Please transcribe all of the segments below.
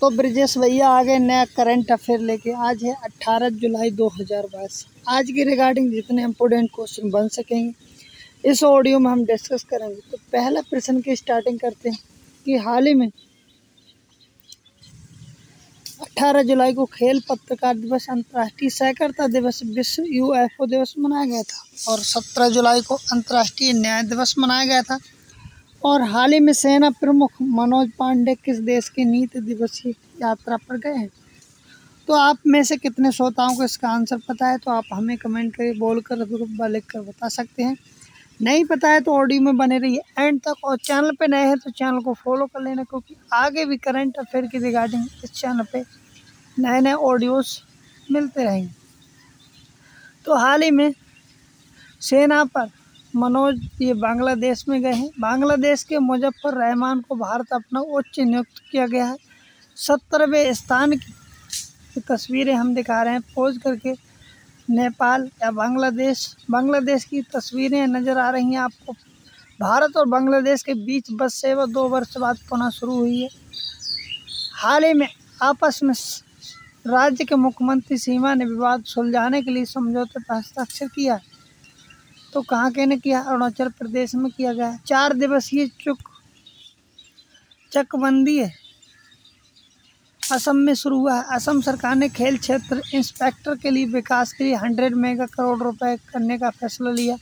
तो ब्रिजेश भैया आ गए नया करंट अफेयर लेके। आज है 18 जुलाई 2022 आज की रिगार्डिंग जितने इम्पोर्टेंट क्वेश्चन बन सकेंगे। इस ऑडियो में हम डिस्कस करेंगे। तो पहला प्रश्न की स्टार्टिंग करते हैं कि हाल ही में 18 जुलाई को खेल पत्रकार दिवस, अंतर्राष्ट्रीय सहकारिता दिवस, विश्व यूएफओ दिवस मनाया गया था और 17 जुलाई को अंतर्राष्ट्रीय न्याय दिवस मनाया गया था। और हाल ही में सेना प्रमुख मनोज पांडे किस देश की नीति दिवसीय यात्रा पर गए हैं? तो आप में से कितने श्रोताओं को इसका आंसर पता है? तो आप हमें कमेंट कर बोल कर लिख कर बता सकते हैं। नहीं पता है तो ऑडियो में बने रहिए एंड तक। और चैनल पे नए हैं तो चैनल को फॉलो कर लेना, क्योंकि आगे भी करंट अफेयर की रिगार्डिंग इस चैनल पे नए नए ऑडियोस मिलते रहेंगे। तो हाल ही में सेना पर मनोज, ये बांग्लादेश में गए हैं। बांग्लादेश के मुजफ्फर रहमान को भारत अपना उच्च नियुक्त किया गया है। सत्तरवें स्थान की तस्वीरें हम दिखा रहे हैं। पोज करके नेपाल या बांग्लादेश। बांग्लादेश की तस्वीरें नज़र आ रही हैं आपको। भारत और बांग्लादेश के बीच बस सेवा दो वर्ष बाद पुनः शुरू हुई है। हाल ही में आपस में राज्य के मुख्यमंत्री सीमा ने विवाद सुलझाने के लिए समझौते पर हस्ताक्षर किया है। तो कहाँ कहने किया अरुणाचल प्रदेश में किया गया चार दिवसीय चुक, चकबंदी है। असम में शुरू हुआ है। असम सरकार ने खेल क्षेत्र इंस्पेक्टर के लिए विकास के लिए हंड्रेड मेगा करोड़ रुपए करने का फैसला लिया।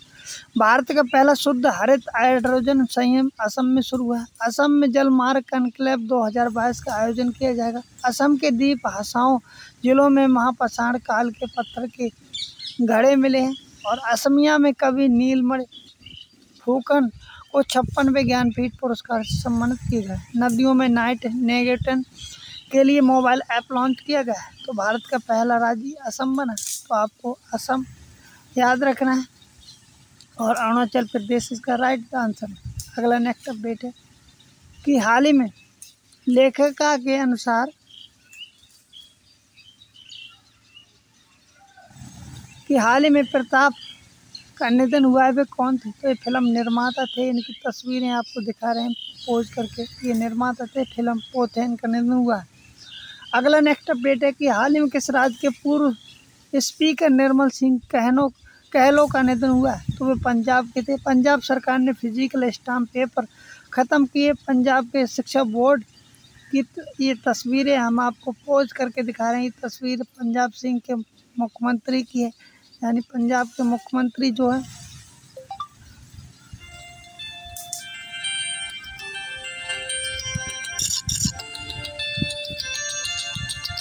भारत का पहला शुद्ध हरित हाइड्रोजन संयम असम में शुरू हुआ है। असम में जल मार्ग कनक्लेव 2022 का आयोजन किया जाएगा। असम के द्वीप हसाओं जिलों में महापाषाण काल के पत्थर के घड़े मिले हैं। और असमिया में कवि नीलमणि फूकन को छप्पनवे ज्ञानपीठ पुरस्कार से सम्मानित किया गया नदियों में नाइट नेगेटन के लिए मोबाइल ऐप लॉन्च किया गया है। तो भारत का पहला राज्य असम बना तो आपको असम याद रखना है। और अरुणाचल प्रदेश इसका राइट आंसर है। अगला नेक्स्ट अपडेट है कि हाल ही में लेखिका के अनुसार कि हाल ही में प्रताप का निधन हुआ है, वे कौन थे? तो ये फ़िल्म निर्माता थे, इनकी तस्वीरें आपको दिखा रहे हैं, पोज करके। ये निर्माता थे, फ़िल्म वो थे इनका निधन हुआ है। अगला नेक्स्ट अपडेट है कि हाल ही में किस राज्य के पूर्व स्पीकर निर्मल सिंह कहनो, कहलो का निधन हुआ है। तो वे पंजाब के थे। पंजाब सरकार ने फ़िज़िकल स्टाम्प पेपर ख़त्म किए। पंजाब के शिक्षा बोर्ड की ये तस्वीरें हम आपको पोज करके दिखा रहे हैं। ये तस्वीर पंजाब सिंह के मुख्यमंत्री की है। यानी पंजाब के मुख्यमंत्री जो है